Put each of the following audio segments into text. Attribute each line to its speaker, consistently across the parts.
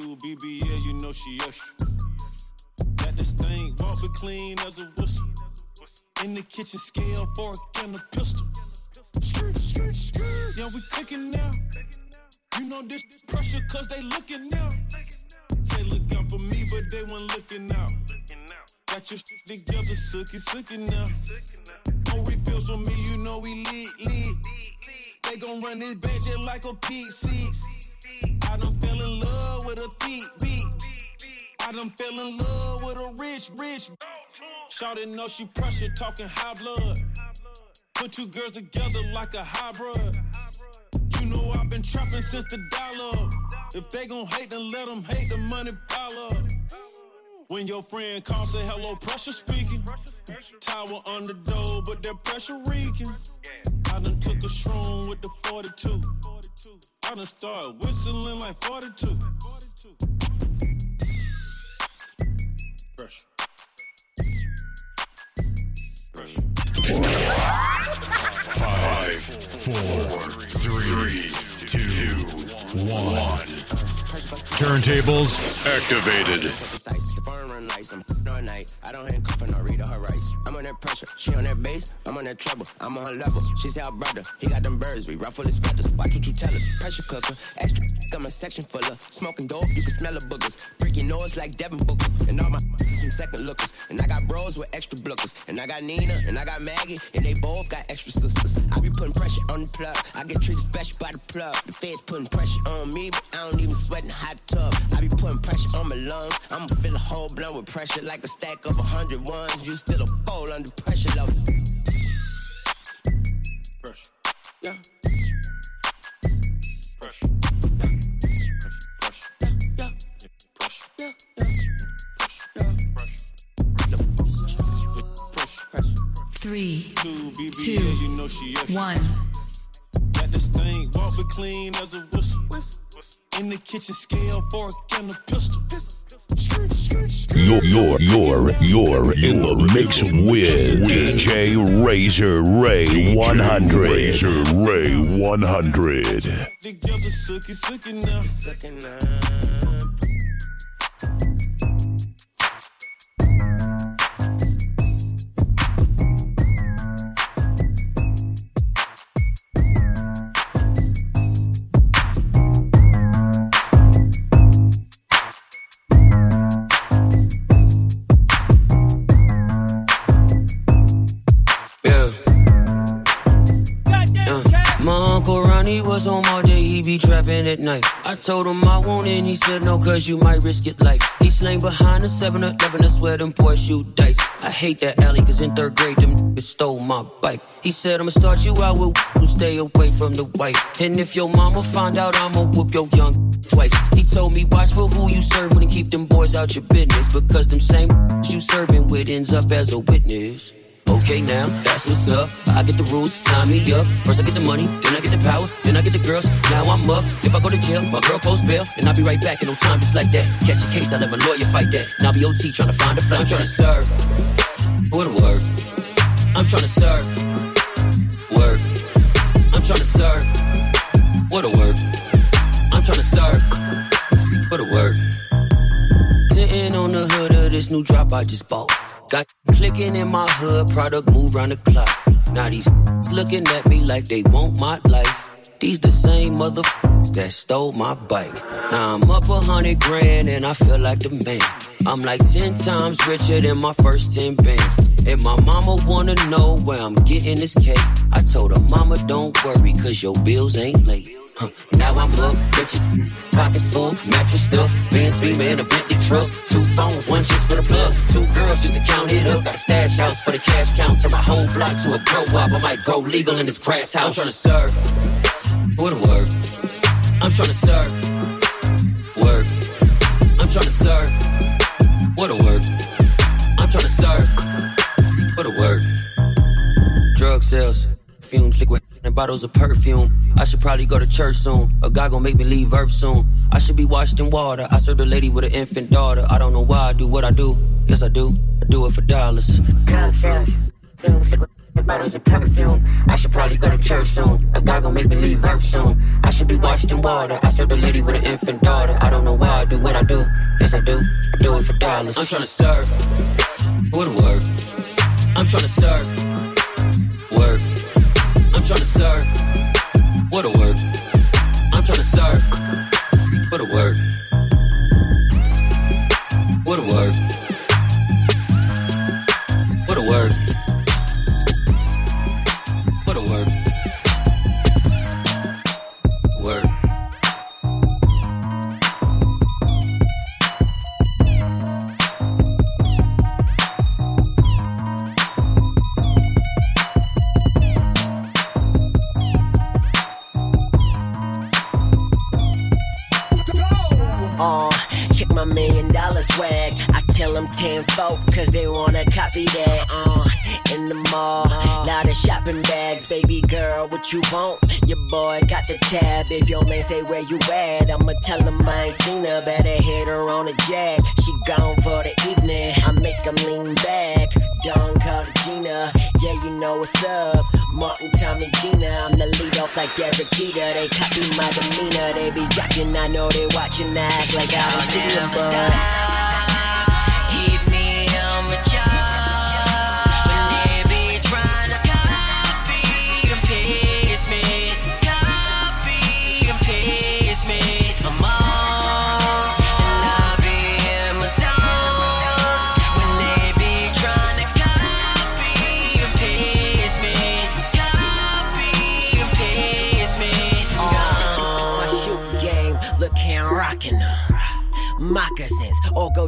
Speaker 1: two, BBL, you know she extra. Got this thing, walk clean as a whistle. In the kitchen, scale, fork, and a pistol. Skirt, skirt, skirt. Yeah, we cooking now. You know this pressure, cause they looking now. Say look out for me, but they weren't looking out. Got your shit together, sookie, sookie now. No refills for me, you know we lit, lit. They gon' run this bitch like a P6. A thick beat. I done fell in love with a rich, rich. Shawty know she pressure, talking high blood. Put two girls together like a hybrid. You know I've been trapping since the dollar. If they gon' hate, then let them hate the money pile up. When your friend calls, say hello, pressure speaking. Tower on the door, but that pressure reeking. I done took a shroom with the 42. I done started whistling like 42.
Speaker 2: Five, four, three, two, one. Turntables activated.
Speaker 3: I'm all night. I don't handcuff and I read her rights. I'm on that pressure, she on that bass, I'm on that treble. I'm on her level. She say our brother, he got them birds, we ruffle his feathers. Watch what you tell us. Pressure cooker, extra. Got my section full of smoking dope, you can smell the boogers. Break nose like Devin Booker. And all my some second lookers. And I got bros with extra blookers. And I got Nina, and I got Maggie, and they both got extra sisters. I be putting pressure on the plug. I get treated special by the plug. The feds putting pressure on me, but I don't even sweat in hot tub. I be putting pressure on my lungs. I'ma fill a whole blunt with pressure like a stack of a hundred ones. You still a bowl under pressure, love.
Speaker 1: Pressure.
Speaker 3: Yeah.
Speaker 1: Pressure. Pressure.
Speaker 3: Yeah.
Speaker 1: Pressure.
Speaker 3: Yeah. Yeah.
Speaker 1: Pressure.
Speaker 4: Three,
Speaker 1: Two, BBL,
Speaker 4: Two.
Speaker 1: you know she
Speaker 4: one.
Speaker 1: Got this thing, walk it clean as a whistle. In the kitchen, scale, fork, and a pistol.
Speaker 2: You're, you're, you're, you're in the mix with DJ Razor Ray 100. Razor Ray 100.
Speaker 3: Night. I told him I won't and he said no, cause you might risk your life. He slang behind the 7 Eleven, I swear them boys shoot dice. I hate that alley, cause in third grade, them niggas stole my bike. He said, I'ma start you out with who stay away from the white. And if your mama find out, I'ma whoop your young twice. He told me, watch for who you serving and keep them boys out your business. Because them same you serving with ends up as a witness. Okay, now that's what's up. I get the rules, sign me up. First I get the money, then I get the power, then I get the girls. Now I'm up. If I go to jail, my girl post bail, and I'll be right back in no time just like that. Catch a case, I let my lawyer fight that. Now be OT trying to find a flight. I'm trying to serve. What a word. I'm trying to serve. Word. I'm trying to serve. What a word. I'm trying to serve. What a word. Sitting on the hood this new drop I just bought. Got clicking in my hood, product move round the clock. Now these looking at me like they want my life. These the same motherfuckers that stole my bike. Now I'm up a hundred grand and I feel like the man. I'm like ten times richer than my first ten bands. And my mama wanna know where I'm getting this cake. I told her, mama, don't worry, cause your bills ain't late. Now I'm up, bitches, pockets full, mattress stuff, Benz beaming, a Bentley truck, two phones, one just for the plug, two girls just to count it up. Got a stash house for the cash count, turn my whole block to a grow up. I might go legal in this grass house. I'm trying to serve. What a word. I'm trying to serve. Word. I'm trying to serve. What a word. I'm trying to serve. What a word. Drug sales, fumes, liquid, bottles of perfume. I should probably go to church soon. A guy gon' make me leave Earth soon. I should be washed in water. I served a lady with an infant daughter. I don't know why I do what I do. Yes, I do. I do it for dollars. Bottles of perfume. I should probably go to church soon. A guy gon' make me leave Earth soon. I should be washed in water. I serve the lady with an infant daughter. I don't know why I do what I do. Yes, I do. I do it for dollars. I'm tryna serve. What a word. I'm tryna serve. Word. Serve. What a word. I'm tryna serve. What a word. What a word.
Speaker 4: Uh, in the mall, lot of shopping bags. Baby girl, what you want? Your boy got the tab. If your man say where you at, I'ma tell him I ain't seen her. Better hit her on a jack. She gone for the evening. I make him lean back. Dawn called Gina. Yeah, you know what's up. Martin, Tommy, Gina. I'm the lead off like Derek Jeter. They copy my demeanor. They be jocking. I know they watching. I act like I don't see them.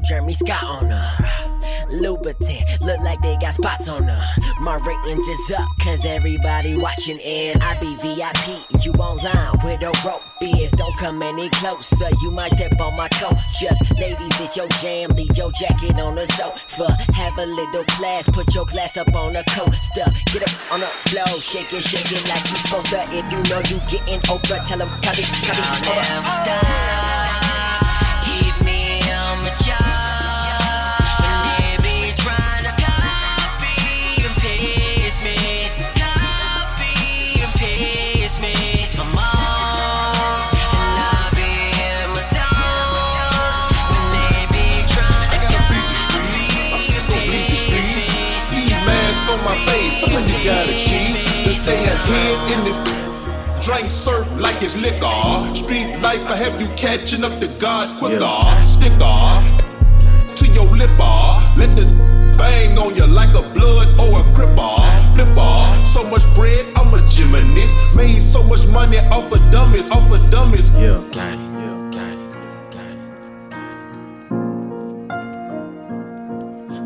Speaker 4: Jeremy Scott on her. Louboutin, look like they got spots on her. My ratings is up, cause everybody watching and I be VIP. You online with a rope biz, don't come any closer. You might step on my coat. Just ladies, it's your jam. Leave your jacket on the sofa. Have a little class, put your glass up on the coaster. Get up on the floor, shake it, shake it like you supposed to. If you know you getting over, tell them copy, copy,
Speaker 5: I'll. On my
Speaker 6: so you gotta cheat to stay ahead in this. Drink surf like it's liquor. Street life, I have you catching up to God quicker. Sticker to your lipper. Uh. Let the bang on you like a blood or a cripper. Flipper. So much bread, I'm a gymnast. Made so much money off of dummies, off of dummies.
Speaker 7: Yeah.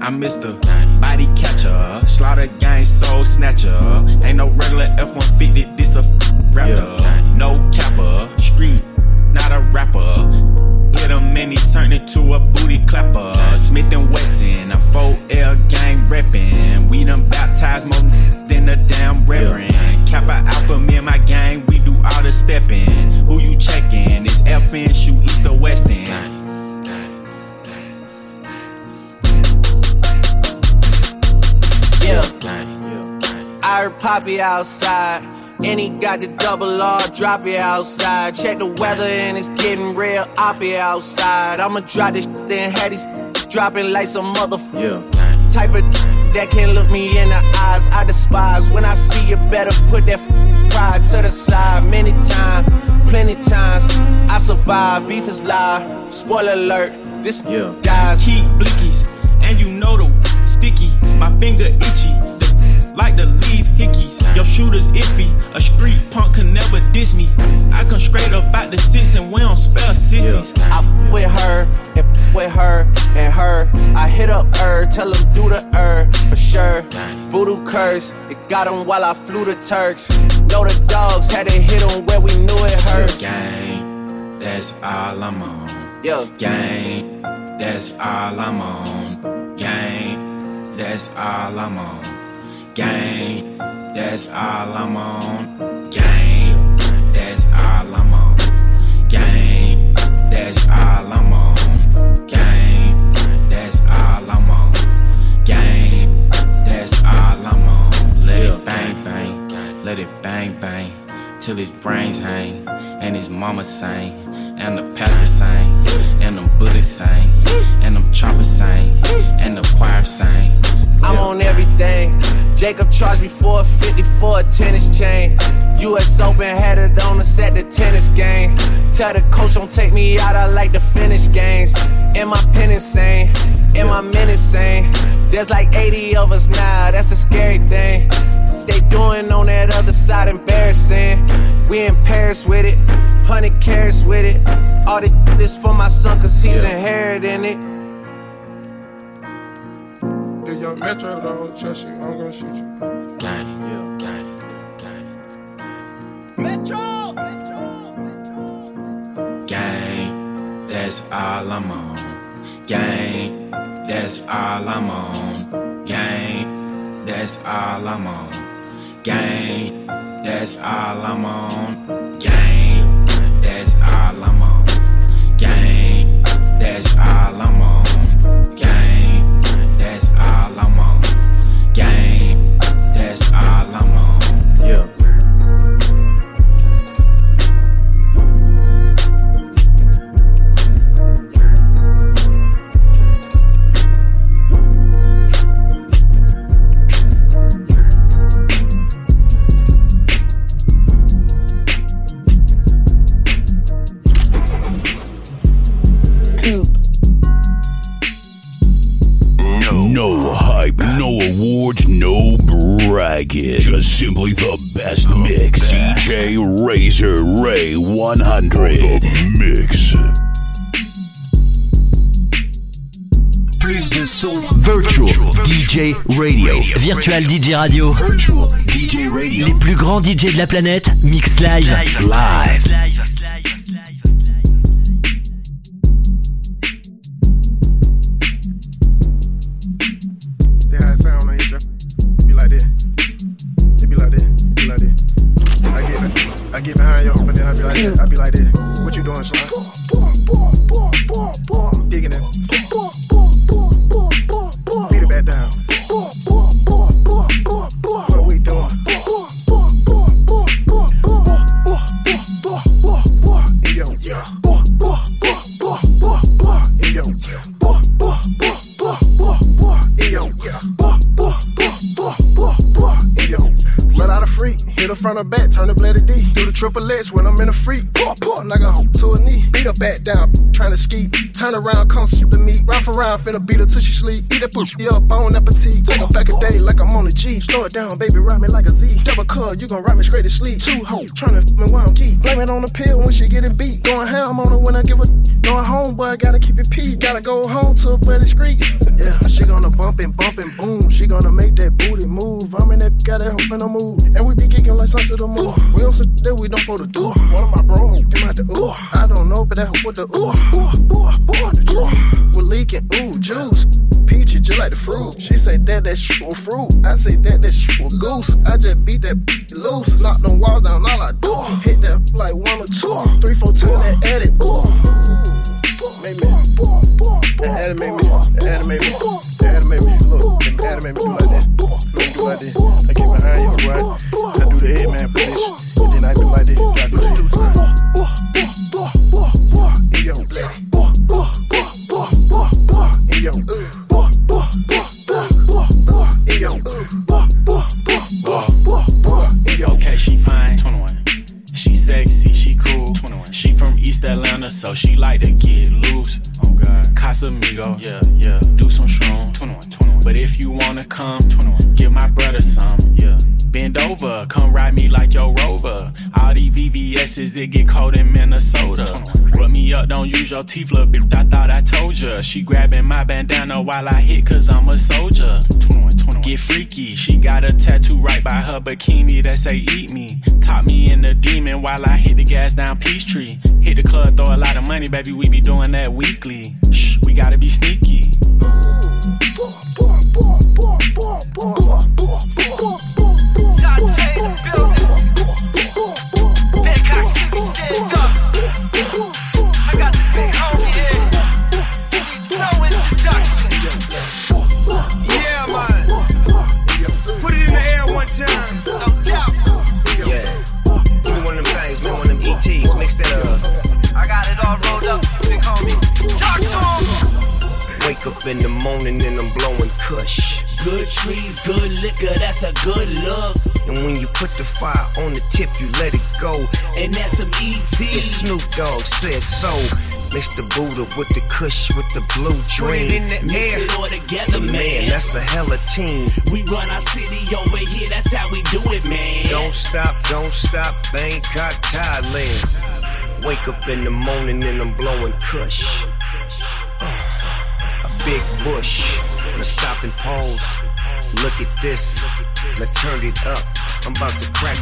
Speaker 7: I'm Mr. Body Catcher, Slaughter Gang Soul Snatcher. Ain't no regular F-150, this a rapper. No capper, street, not a rapper. Hit him and he turned into a booty clapper. Smith and Wesson, I'm 4L gang reppin'. We done baptized more than a damn reverend. Kappa Alpha, me and my gang, we do all the steppin'. Who you checkin'? It's FN, shoot
Speaker 8: I heard Poppy outside. And he got the double R, drop it outside. Check the weather and it's getting real oppy outside. I'ma drop this shit and have these dropping like some motherfucker.
Speaker 7: Yeah.
Speaker 8: Type of that can't look me in the eyes. I despise when I see you better put that pride to the side. Many times, plenty times, I survive. Beef is live. Spoiler alert, this
Speaker 7: Yeah.
Speaker 8: dies.
Speaker 7: Keep blickies, and you know the sticky. My finger itchy, the, like the leave hickeys. Your shooter's iffy. A street punk can never diss me. I come straight up out the six, and we don't spell sissies.
Speaker 8: I f with her and f with her and her. I hit up her, tell him do the her for sure. Voodoo curse, it got him while I flew the Turks. Know the dogs had to hit him where we knew it hurts.
Speaker 7: Gang, that's all I'm on.
Speaker 8: Yeah,
Speaker 7: Gang, that's all I'm on. Gang, that's all I'm on. Gang, that's all I'm on. Game. That's all I'm on. Game. That's all I'm on. Game. That's all I'm on. Game. That's all I'm on. Let it bang bang. Let it bang bang.
Speaker 9: Till his brains hang. And his mama sing, And the pastor sing, And them bullets sing, And them choppers sing, And the choir sing.
Speaker 8: I'm on everything. Jacob charged me 450 for a tennis chain. US Open had it on us at the tennis game. Tell the coach don't take me out, I like to finish games. Am my pen insane? Am my men insane? There's like 80 of us now, that's a scary thing. They doing on that other side embarrassing. We in Paris with it, 100 carats with it. All this for my son, cause he's inheriting it.
Speaker 10: If your metro don't trust you, I'm gonna shoot you.
Speaker 9: Gang, yeah, gang, gang.
Speaker 8: Metro!
Speaker 9: Gang, that's all I'm on. Gang, that's all I'm on. Gang, that's all I'm on. Gang, that's all I'm on. Gang, that's all I'm on. Gang, that's all I'm on. All I'm on. Gang, that's all I'm on.
Speaker 2: Ray 100. Mix.
Speaker 11: Plus de son Virtual DJ Radio.
Speaker 12: Virtual DJ Radio.
Speaker 11: Virtual DJ Radio.
Speaker 12: Les plus grands DJ de la planète, mix live.
Speaker 11: Live.
Speaker 10: That front or back, turn the blade D. Do the triple X when I'm in a freak. Pull, pull, knock her hoe to a knee. Beat her back down, trying to ski. Turn around, come shoot the meat. Rough around, finna beat her till she sleep. Eat that pussy up, bone appetite. Take her back a day like I'm on a G. Slow it down, baby, ride me like a Z. Double cut, you gon' ride me straight to sleep. Two hoes, tryna f me while I'm geek. Blame it on the pill when she getting beat. Going ham on her when I give her. Going home, boy, gotta keep it pee. Gotta go home to a better street. Yeah, she gonna bump and bump and boom. She gonna make that booty move. I'm in that, got that hope in the move. And we be kicking like something to the moon. We on some that we don't supposed to do. One of my bro came out the ooh. I don't know, but that hope with the ooh. Ooh, ooh, the ooh. We're leaking ooh juice. Peachy just like the fruit. She say that that shit was fruit. I say that that shit was goose. I just beat that
Speaker 9: don't teeth, little bitch. I thought I told ya. She grabbing my bandana while I hit, cause I'm a soldier. 21, 21. Get freaky, she got a tattoo right by her bikini that say eat me. Top me in the demon while I hit the gas down Peachtree. Hit the club, throw a lot of money, baby, we be doing that weekly. Shh, we gotta be sneaky.
Speaker 13: Yeah, put the
Speaker 14: fire on the tip, you let it go.
Speaker 15: And that's some ET.
Speaker 14: Snoop Dogg said so. Mr. Buddha with the kush with the blue dream.
Speaker 15: in the Mix air. it all together, man.
Speaker 14: man. That's a hella team.
Speaker 15: We run our city over here, that's how we do it, man.
Speaker 14: Don't stop, don't stop, Bangkok, Thailand. Wake up in the morning and I'm blowing kush. Uh, a big bush. Now stop and pause. Look at this. Now turn it up. I'm about to crack.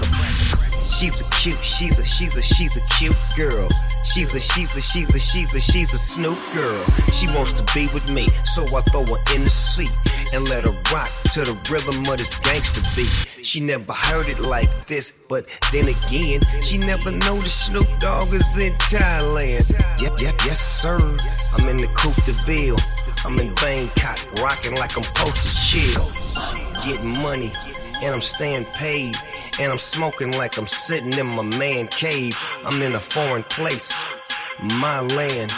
Speaker 14: She's a cute, she's a, she's a, she's a cute girl. She's a, she's a, she's a, she's a, she's a Snoop girl. She wants to be with me, so I throw her in the seat and let her rock to the rhythm of this gangster beat. She never heard it like this, but then again, she never the Snoop Dogg is in Thailand. Yep, yep, yes sir. I'm in the Coupe de Ville. I'm in Bangkok, rocking like I'm supposed to chill. Getting money, and I'm staying paid. And I'm smoking like I'm sitting in my man cave. I'm in a foreign place, my land.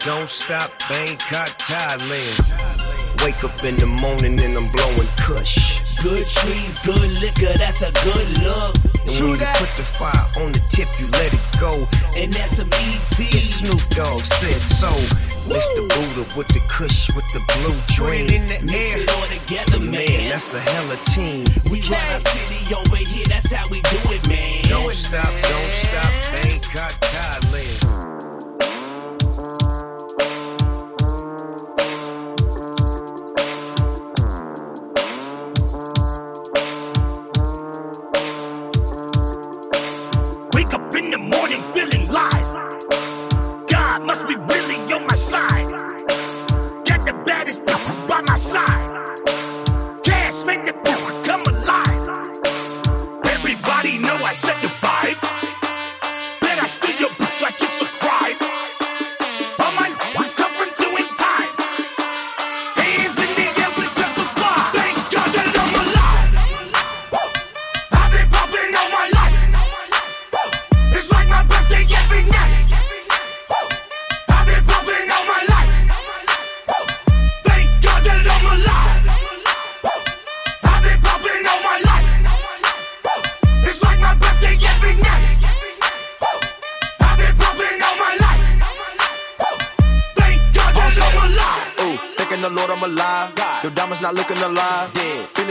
Speaker 14: Don't stop, Bangkok, Thailand. Wake up in the morning and I'm blowing kush.
Speaker 15: Good trees, good liquor, that's a good look.
Speaker 14: And when you put the fire on the tip, you let it go.
Speaker 15: And that's some ET.
Speaker 14: Snoop Dogg said so. Mr. Buddha with the kush with the blue dream.
Speaker 15: in the Mix air. it all together, man.
Speaker 14: man. That's a hella team.
Speaker 15: We run our city over here, that's how we do it, man.
Speaker 14: Don't stop, don't stop, Bangkok, Thailand.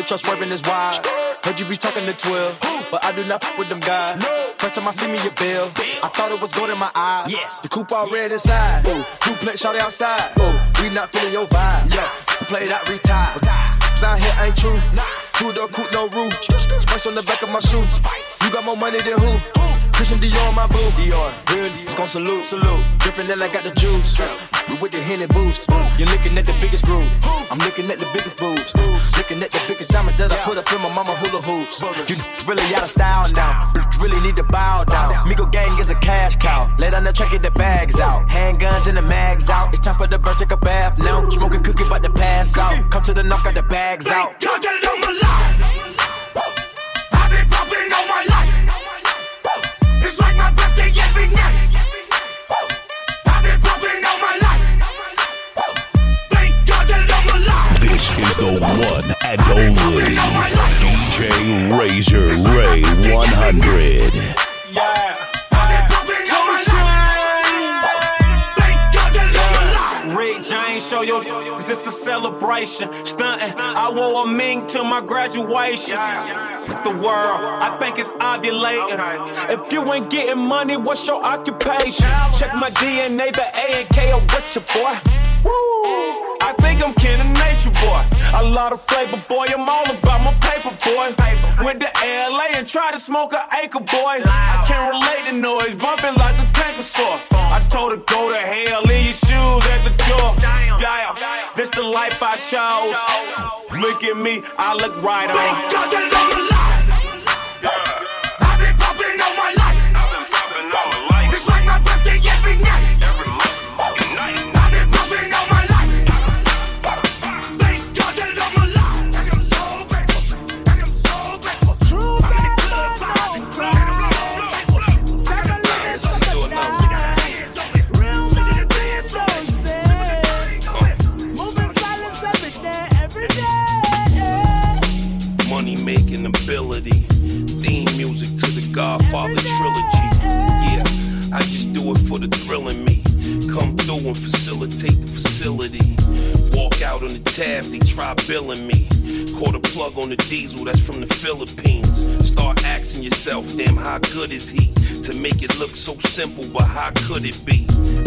Speaker 16: Trust swerving is wide. Heard you be talking to 12, but I do not fuck with them guys. First time I see me a bill, I thought it was gold in my eyes. Yes. The coupe all red inside. Ooh, duplex shot outside. Ooh, we not feeling your vibe. Yeah, play that retire. Cause out here ain't true. Two door coupe, no roof. Spice on the back of my shoes. You got more money than who? Christian Dior on my boo. Dior, real Dior. Gon' salute, salute. Drippin' that I got the juice. We with the Henny boost. You're looking at the biggest groove. I'm looking at the biggest boobs. Looking at the biggest diamonds that I put up in my mama hula hoops. You really out of style now. Really need to bow down. Migo gang is a cash cow. Lay down the track, get the bags out. Handguns and the mags out. It's time for the bird, take a bath now. Smoking cookie, about to pass out. Come to the knock, got the bags out.
Speaker 17: God that I'm alive. I've
Speaker 2: the one and only DJ Razor Ray 100.
Speaker 17: Yeah.
Speaker 18: Show your this is a celebration. Stunting, I wore a mink to my graduation. The world, I think it's ovulating. If you ain't getting money, what's your occupation? Check my DNA, the A and K are with your boy. Woo! I think I'm kin of nature, boy. A lot of flavor, boy. I'm all about my paper, boy. Went to LA and tried to smoke an acre, boy. I can't relate to noise, bumping like a tanker. I told her go to hell, leave your shoes at the door. Yeah, this the life I chose. Look at me, I look right on.
Speaker 17: Thank God that I'm alive. I've
Speaker 19: Theme music to the Godfather trilogy. Yeah, I just do it for the thrill in me. Come through and facilitate the facility. Walk out on the tab, they try billing me. Caught a plug on the diesel that's from the Philippines. Start asking yourself, damn, how good is he? To make it look so simple, but how could it be?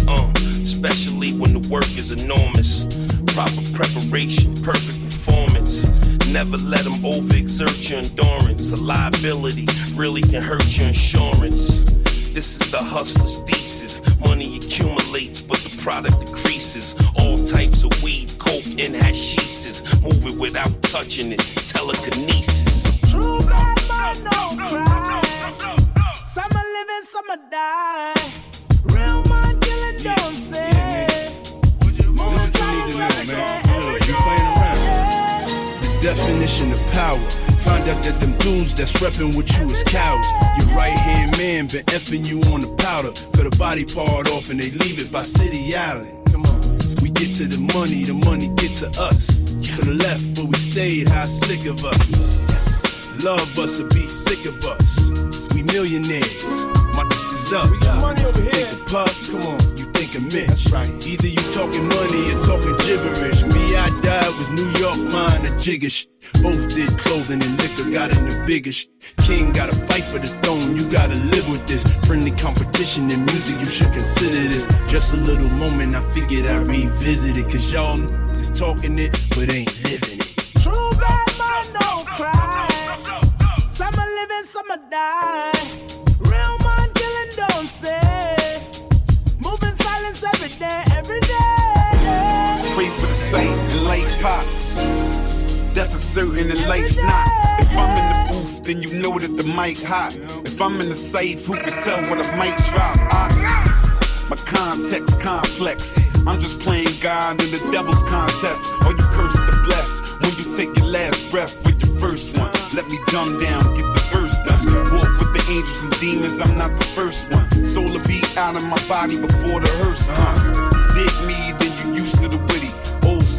Speaker 19: Uh, especially when the work is enormous. Proper preparation, perfect performance. Never let them overexert your endurance. A liability really can hurt your insurance. This is the hustler's thesis. Money accumulates, but the product decreases. All types of weed, coke, and hashishes. Move it without touching it. Telekinesis.
Speaker 4: True bad man, no cry. Some are living, some are die.
Speaker 20: Definition of power. Find out that them dudes that's reppin' with you is cowards. Your right hand man been effing you on the powder. Cut a body part off and they leave it by City Island. Come on. We get to the money, the money get to us. Could've left, but we stayed. How sick of us. Love us or be sick of us. We millionaires. My is up. We got money over here. Think of puff, come on. That's right. Either you talking money or talking gibberish. Me, I died was New York mine, a jigger sh- Both did clothing and liquor, got in the biggest. King gotta fight for the throne, you gotta live with this. Friendly competition in music, you should consider this. Just a little moment, I figured I'd revisit it. Cause y'all is talking it, but ain't living it.
Speaker 4: True bad man, no cry. Some are living, some are die.
Speaker 21: Saint and late pop. Death is certain and life's not. If I'm in the booth, then you know that the mic hot. If I'm in the safe, who can tell what I might drop? I, my context complex. I'm just playing God in the devil's contest. Or you curse the bless when you take your last breath with your first one. Let me dumb down, get the verse done. Walk with the angels and demons, I'm not the first one. Soul will be out of my body before the hearse come. Dig me, then you used to the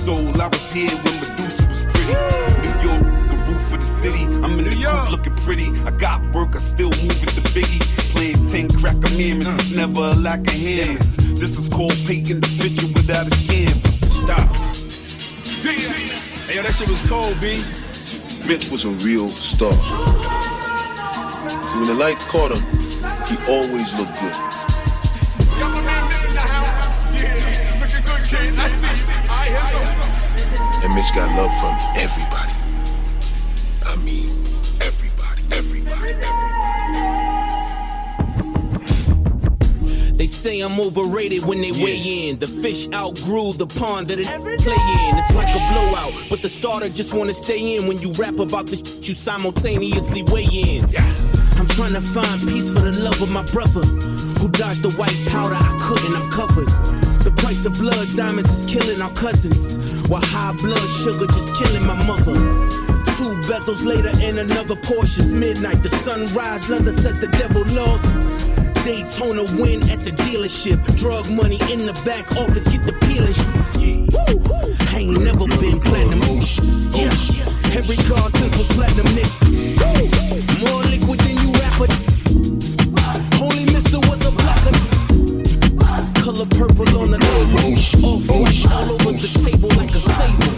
Speaker 21: soul, I was here when Medusa was pretty. New York, the roof of the city. I'm in the coop looking pretty. I got work, I still move with the biggie. Playing 10 crack amendments, it's never a lack of hands. This is called painting the picture without a canvas.
Speaker 20: Stop. Hey, yo, that shit was cold, B.
Speaker 22: Mitch was a real star. So when the light caught him, he always looked good. And Mitch got love from everybody. I mean, everybody, everybody,
Speaker 15: They say I'm overrated when they weigh in. The fish outgrew the pond that it play in. It's like a blowout, but the starter just wanna stay in when you rap about the shit you simultaneously weigh in. I'm trying to find peace for the love of my brother who dodged the white powder. I couldn't, I'm covered. The of blood diamonds is killing our cousins, while high blood sugar just killing my mother. Two bezels later and another Porsche's midnight. The sunrise leather says the devil lost. Daytona win at the dealership. Drug money in the back office, get the peeling. Woo! I ain't never been platinum. Yeah. Every car since was platinum, Nick. More liquid purple on the white all over the table like a sable.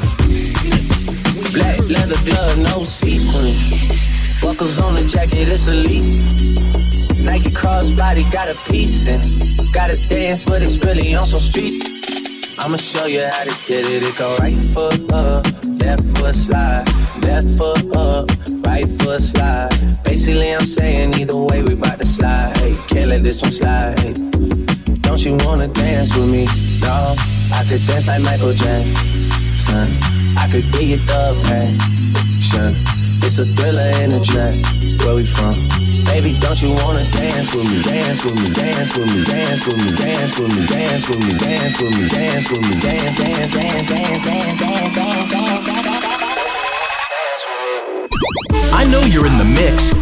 Speaker 8: Black leather glove, no sequin. Buckles on the jacket, it's elite. Nike crossbody got a piece in it. Gotta dance, but it's really on some street. I'ma show you how to get it. It go right foot up, left foot slide, left foot up, right foot slide. Basically, I'm saying either way, we bout to slide. Hey, can't let this one slide. Don't you wanna dance with me, dog? I could dance like Michael Jackson. I could be your dub passion. It's a thriller in a track. Where we from? Baby, don't you wanna dance with me? Dance with me, dance with me, dance with me, dance with me, dance with me, dance with me, dance with me, dance, dance, dance, dance, dance, dance, dance, dance,
Speaker 11: I know you're in the mix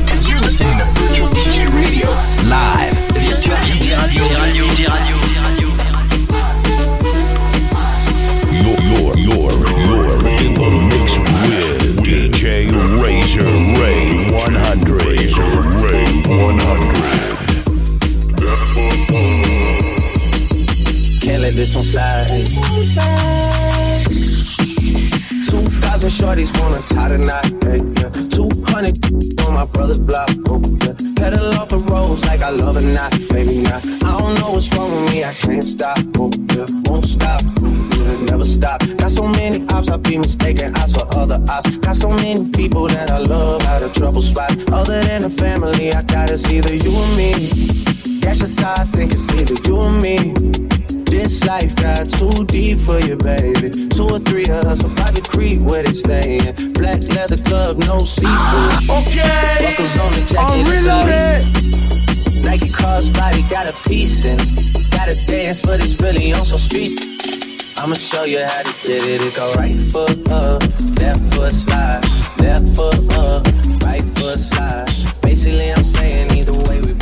Speaker 11: Live. Virtual DJ Radio. DJ Radio. DJ Razor
Speaker 2: Ray 100. Can't let this one slide.
Speaker 8: Thousand shorties wanna tie knot. Hey, yeah. Two hundred on my brother's block. Oh, yeah. Pedal off the roads like I love it not, maybe not. I don't know what's wrong with me, I can't stop. Oh, yeah. Won't stop. Yeah, never stop. Got so many ops, I be mistaken ops for other ops. Got so many people that I love out of trouble spot. Other than the family, I got it's either you or me. That's just how I think it's either you or me. This life got too deep for you, baby. Two or three of us, a private creep where they staying. Black leather glove, no sequel.
Speaker 17: Okay.
Speaker 8: Buckles on the jacket, it's elite. Nike crossbody got a piece in it. Gotta dance, but it's really on some street. I'ma show you how to get it. It go right foot up, left foot slide, left foot up, right foot slide. Basically, I'm saying either way we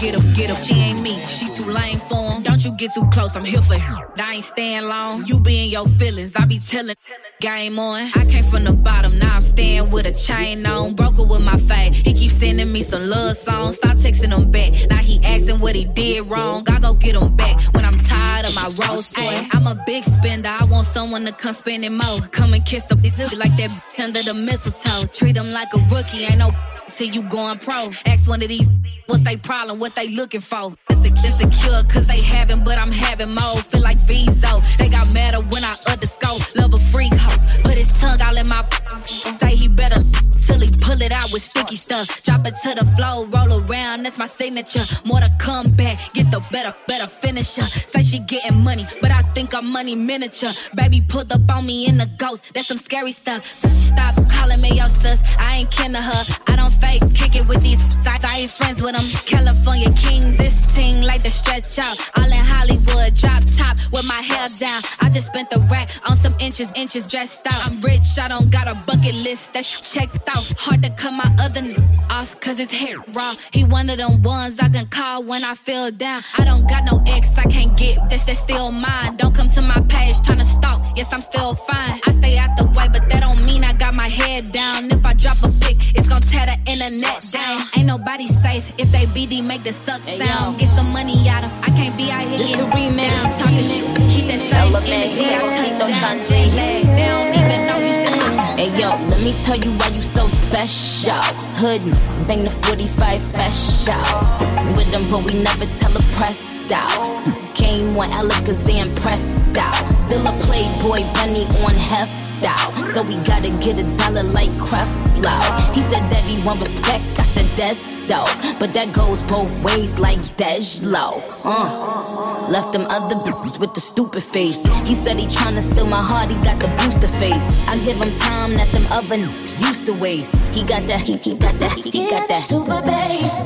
Speaker 23: get up, get up. She ain't me, she too lame for him. Don't you get too close, I'm here for him. I ain't staying long. You be in your feelings, I be telling. Game on. I came from the bottom, now I'm staying with a chain on. Broker with my fade. He keeps sending me some love songs. Stop texting him back. Now he asking what he did wrong. I go get him back when I'm tired of my rose toy. I'm a big spender. I want someone to come spend it more. Come and kiss the bitch like that under the mistletoe. Treat him like a rookie. Ain't no till you going pro. Ask one of these what's they problem, what they looking for. Insecure cause they having, but I'm having more. Feel like Vizo. They got madder when I underscore. Love a freak hoe. Put his tongue all in my say he better till he pull it out with sticky Drop it to the floor, roll around, that's my signature. More to come back, get the better, better finisher. Say she getting money, but I think I'm money miniature. Baby pulled up on me in the ghost, that's some scary stuff. Stop calling me your sus, I ain't kin to her. I don't fake, kick it with these, I, I ain't friends with them. California king, this ting like the stretch out. All in Hollywood, drop top with my hair down. I just spent the rack on some inches, inches dressed out. I'm rich, I don't got a bucket list that's checked out. Hard to cut my other off, cause his hair raw. He one of them ones I can call when I feel down. I don't got no ex, I can't get this, that's still mine. Don't come to my page trying to stalk, yes, I'm still fine. I stay out the way, but that don't mean I got my head down. If I drop a pic, it's gon' tear the internet down. Ain't nobody safe if they BD make the suck sound. Get some money out of I can't be out here
Speaker 24: Just
Speaker 23: getting
Speaker 24: remix.
Speaker 23: down. Talking shit, keep that same energy. I touch down, J-Lag. They don't even know you still
Speaker 24: Hey yo, let me tell you why you so special. Hood, bang the 45 special. With them, but we never tell a pressed out. Came one Alakazam impressed out. Still a playboy bunny on heft out. So we gotta get a dollar like Creflo. He said that he want respect, I said that's dope. But that goes both ways like Dej Loaf. Uh. Left them other bitches with the stupid face. He said he tryna steal my heart, he got the booster face. I give him time that them other used to waste. He got that, he, he got that, he, he got that super bass.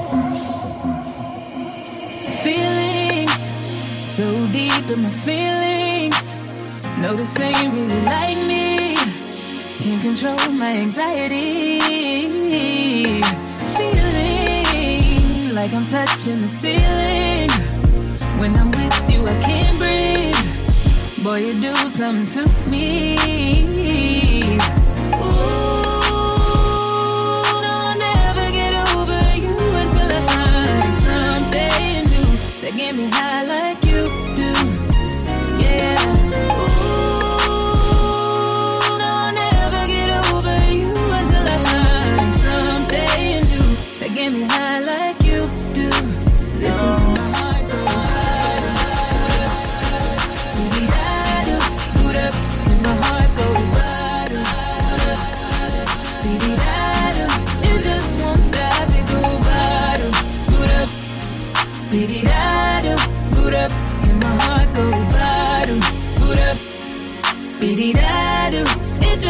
Speaker 25: Feelings so deep in my feelings. No, this ain't really like me. Can't control my anxiety. Feeling like I'm touching the ceiling. When I'm with you, I can't breathe. Boy, you do something to me. New that get me high like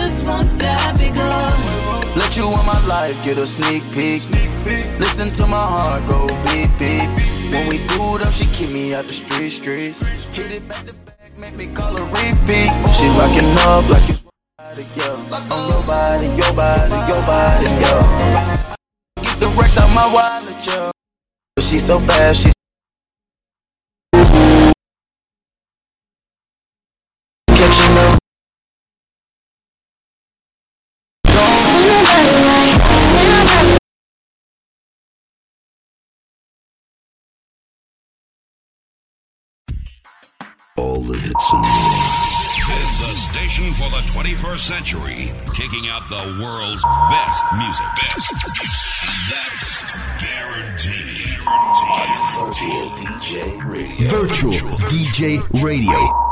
Speaker 25: just won't stop, it go.
Speaker 16: Let you in my life get a sneak peek. Listen to my heart go beep beep. When we do them, she keep me out the street streets. Hit it back to back, make me call her repeat. She rocking up like it's body, yeah. On your body, your body, your body, yeah. Get the racks out my wallet, yeah. She so bad, she.
Speaker 2: Get some more.
Speaker 26: Is the station for the 21st century, kicking out the world's best music. Best. That's guaranteed.
Speaker 2: On Virtual DJ Radio.
Speaker 11: Virtual DJ Radio.